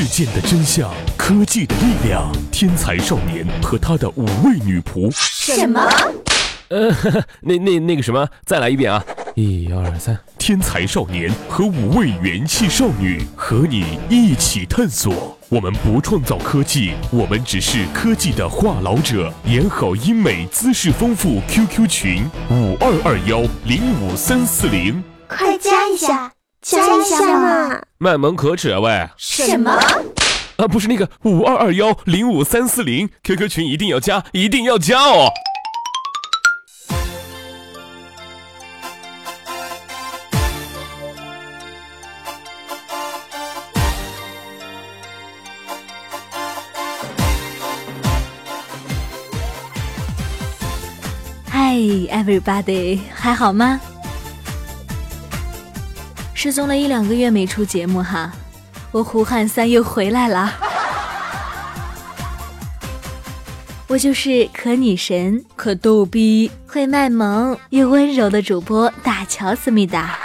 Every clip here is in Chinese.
事件的真相，科技的力量，天才少年和他的五位女仆。什么？呃，那那那个什么，再来一遍啊！一二三，天才少年和五位元气少女和你一起探索。我们不创造科技，我们只是科技的话痨者。演好英美姿势丰富 QQ 群五二二幺零五三四零，快加一下，加一下嘛！卖萌可耻啊喂！什么？啊，不是那个五二二幺零五三四零 QQ 群一定要加，一定要加哦！嗨，everybody，还好吗？失踪了一两个月没出节目哈，我胡汉三又回来了。我就是可女神、可逗逼、会卖萌又温柔的主播大乔思密达。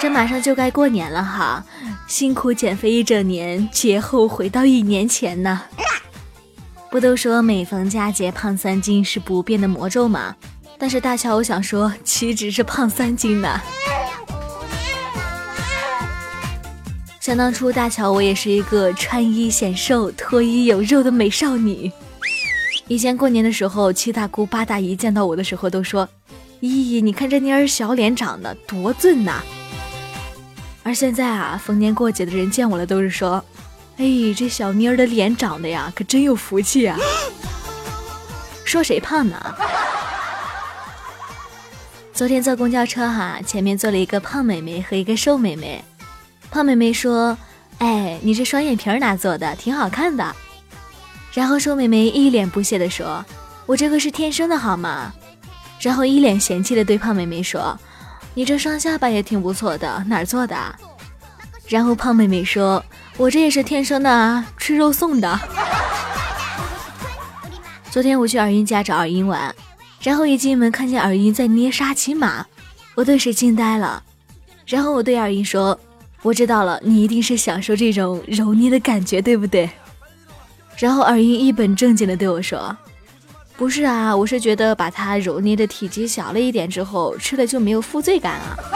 这马上就该过年了哈，辛苦减肥一整年，节后回到一年前呢。不都说每逢佳节胖三斤是不变的魔咒吗？但是大乔，我想说，岂止是胖三斤呢？想当初，大乔我也是一个穿衣显瘦、脱衣有肉的美少女。以前过年的时候，七大姑八大姨见到我的时候都说：“咦，你看这妮儿小脸长得多俊呐！”而现在啊，逢年过节的人见我了都是说。哎，这小妮儿的脸长得呀，可真有福气啊！说谁胖呢？昨天坐公交车哈，前面坐了一个胖妹妹和一个瘦妹妹。胖妹妹说：“哎，你这双眼皮哪做的？挺好看的。”然后瘦妹妹一脸不屑的说：“我这个是天生的好吗？”然后一脸嫌弃的对胖妹妹说：“你这双下巴也挺不错的，哪儿做的？”然后胖妹妹说。我这也是天生的啊，吃肉送的。昨天我去尔英家找尔英玩，然后一进门看见尔英在捏沙琪玛，我顿时惊呆了。然后我对尔英说：“我知道了，你一定是享受这种揉捏的感觉，对不对？”然后尔英一本正经的对我说：“不是啊，我是觉得把它揉捏的体积小了一点之后，吃了就没有负罪感了。”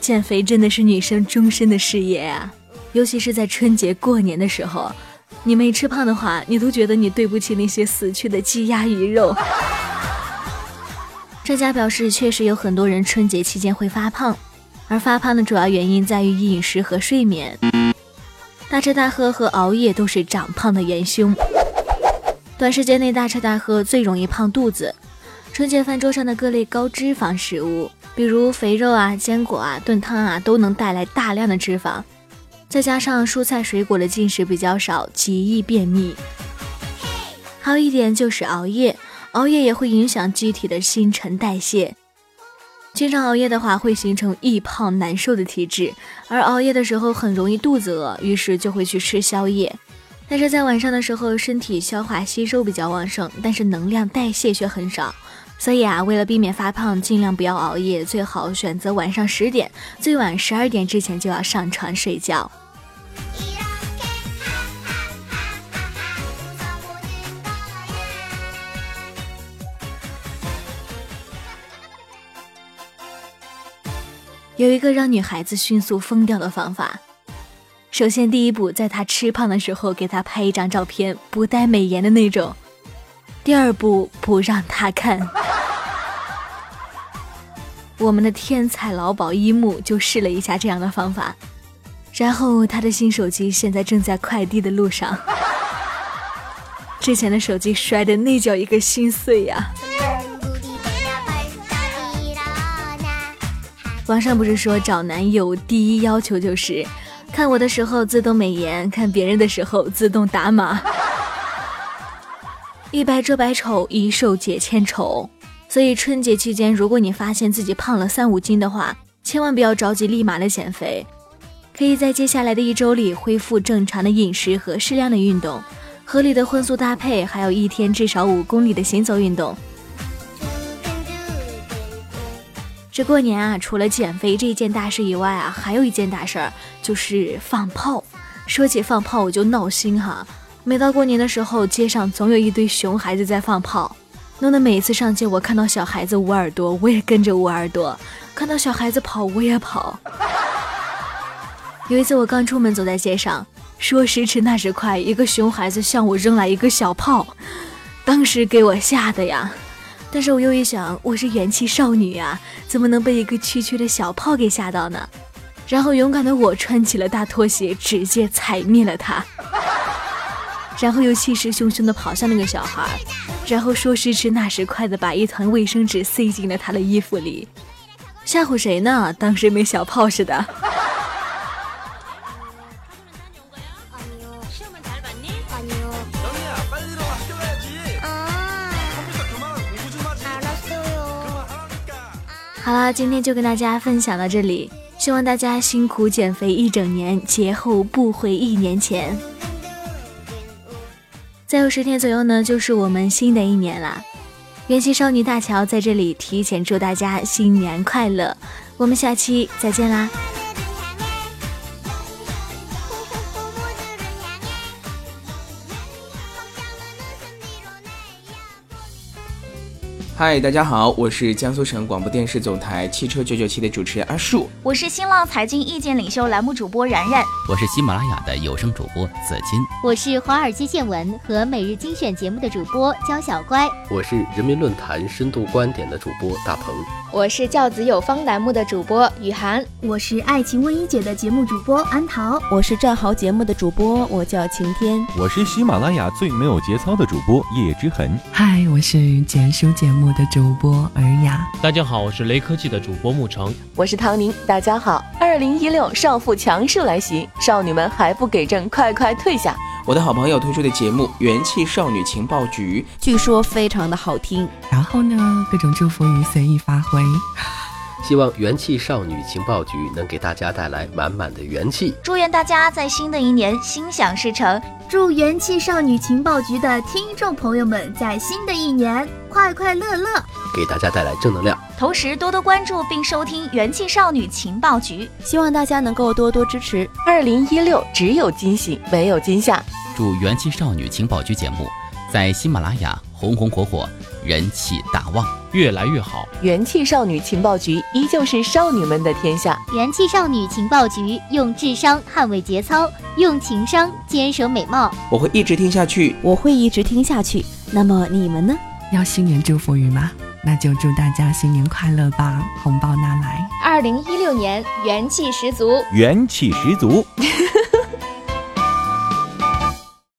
减肥真的是女生终身的事业啊，尤其是在春节过年的时候，你没吃胖的话，你都觉得你对不起那些死去的鸡鸭鱼肉。专家表示，确实有很多人春节期间会发胖，而发胖的主要原因在于饮食和睡眠，大吃大喝和熬夜都是长胖的元凶。短时间内大吃大喝最容易胖肚子，春节饭桌上的各类高脂肪食物。比如肥肉啊、坚果啊、炖汤啊，都能带来大量的脂肪，再加上蔬菜水果的进食比较少，极易便秘。还有一点就是熬夜，熬夜也会影响机体的新陈代谢。经常熬夜的话，会形成易胖难受的体质，而熬夜的时候很容易肚子饿，于是就会去吃宵夜。但是在晚上的时候，身体消化吸收比较旺盛，但是能量代谢却很少。所以啊，为了避免发胖，尽量不要熬夜，最好选择晚上十点，最晚十二点之前就要上床睡觉。有一个让女孩子迅速疯掉的方法。首先，第一步，在她吃胖的时候，给她拍一张照片，不带美颜的那种。第二步，不让她看。我们的天才老鸨一木就试了一下这样的方法，然后他的新手机现在正在快递的路上。之前的手机摔的那叫一个心碎呀！网上不是说找男友第一要求就是看我的时候自动美颜，看别人的时候自动打码，一白遮百丑，一瘦解千愁。所以春节期间，如果你发现自己胖了三五斤的话，千万不要着急立马的减肥，可以在接下来的一周里恢复正常的饮食和适量的运动，合理的荤素搭配，还有一天至少五公里的行走运动。这过年啊，除了减肥这一件大事以外啊，还有一件大事儿就是放炮。说起放炮，我就闹心哈。每到过年的时候，街上总有一堆熊孩子在放炮，弄得每次上街，我看到小孩子捂耳朵，我也跟着捂耳朵；看到小孩子跑，我也跑。有一次我刚出门，走在街上，说时迟那时快，一个熊孩子向我扔来一个小炮，当时给我吓得呀。但是我又一想，我是元气少女呀，怎么能被一个区区的小炮给吓到呢？然后勇敢的我穿起了大拖鞋，直接踩灭了他。然后又气势汹汹的跑向那个小孩，然后说时迟那时快的把一团卫生纸塞进了他的衣服里，吓唬谁呢？当时没小炮似的。好了，今天就跟大家分享到这里，希望大家辛苦减肥一整年，节后不回一年前。再有十天左右呢，就是我们新的一年啦！元气少女大乔在这里提前祝大家新年快乐，我们下期再见啦！嗨，大家好，我是江苏省广播电视总台汽车九九七的主持人阿树，我是新浪财经意见领袖栏目主播然然，我是喜马拉雅的有声主播子金，我是华尔街见闻和每日精选节目的主播焦小乖，我是人民论坛深度观点的主播大鹏，我是教子有方栏目的主播雨涵，我是爱情问一姐的节目主播安桃，我是战壕节目的主播，我叫晴天，我是喜马拉雅最没有节操的主播叶之痕，嗨，我是简书节目。的主播尔雅，大家好，我是雷科技的主播沐橙，我是唐宁，大家好。二零一六少妇强势来袭，少女们还不给朕快快退下！我的好朋友推出的节目《元气少女情报局》，据说非常的好听。然后呢，各种祝福语随意发挥。希望元气少女情报局能给大家带来满满的元气。祝愿大家在新的一年心想事成。祝元气少女情报局的听众朋友们在新的一年快快乐乐，给大家带来正能量。同时多多关注并收听元气少女情报局，希望大家能够多多支持。二零一六只有惊喜，没有惊吓。祝元气少女情报局节目在喜马拉雅红红火火。人气大旺，越来越好。元气少女情报局依旧是少女们的天下。元气少女情报局用智商捍卫节操，用情商坚守美貌。我会一直听下去，我会一直听下去。那么你们呢？要新年祝福语吗？那就祝大家新年快乐吧！红包拿来。二零一六年元气十足，元气十足。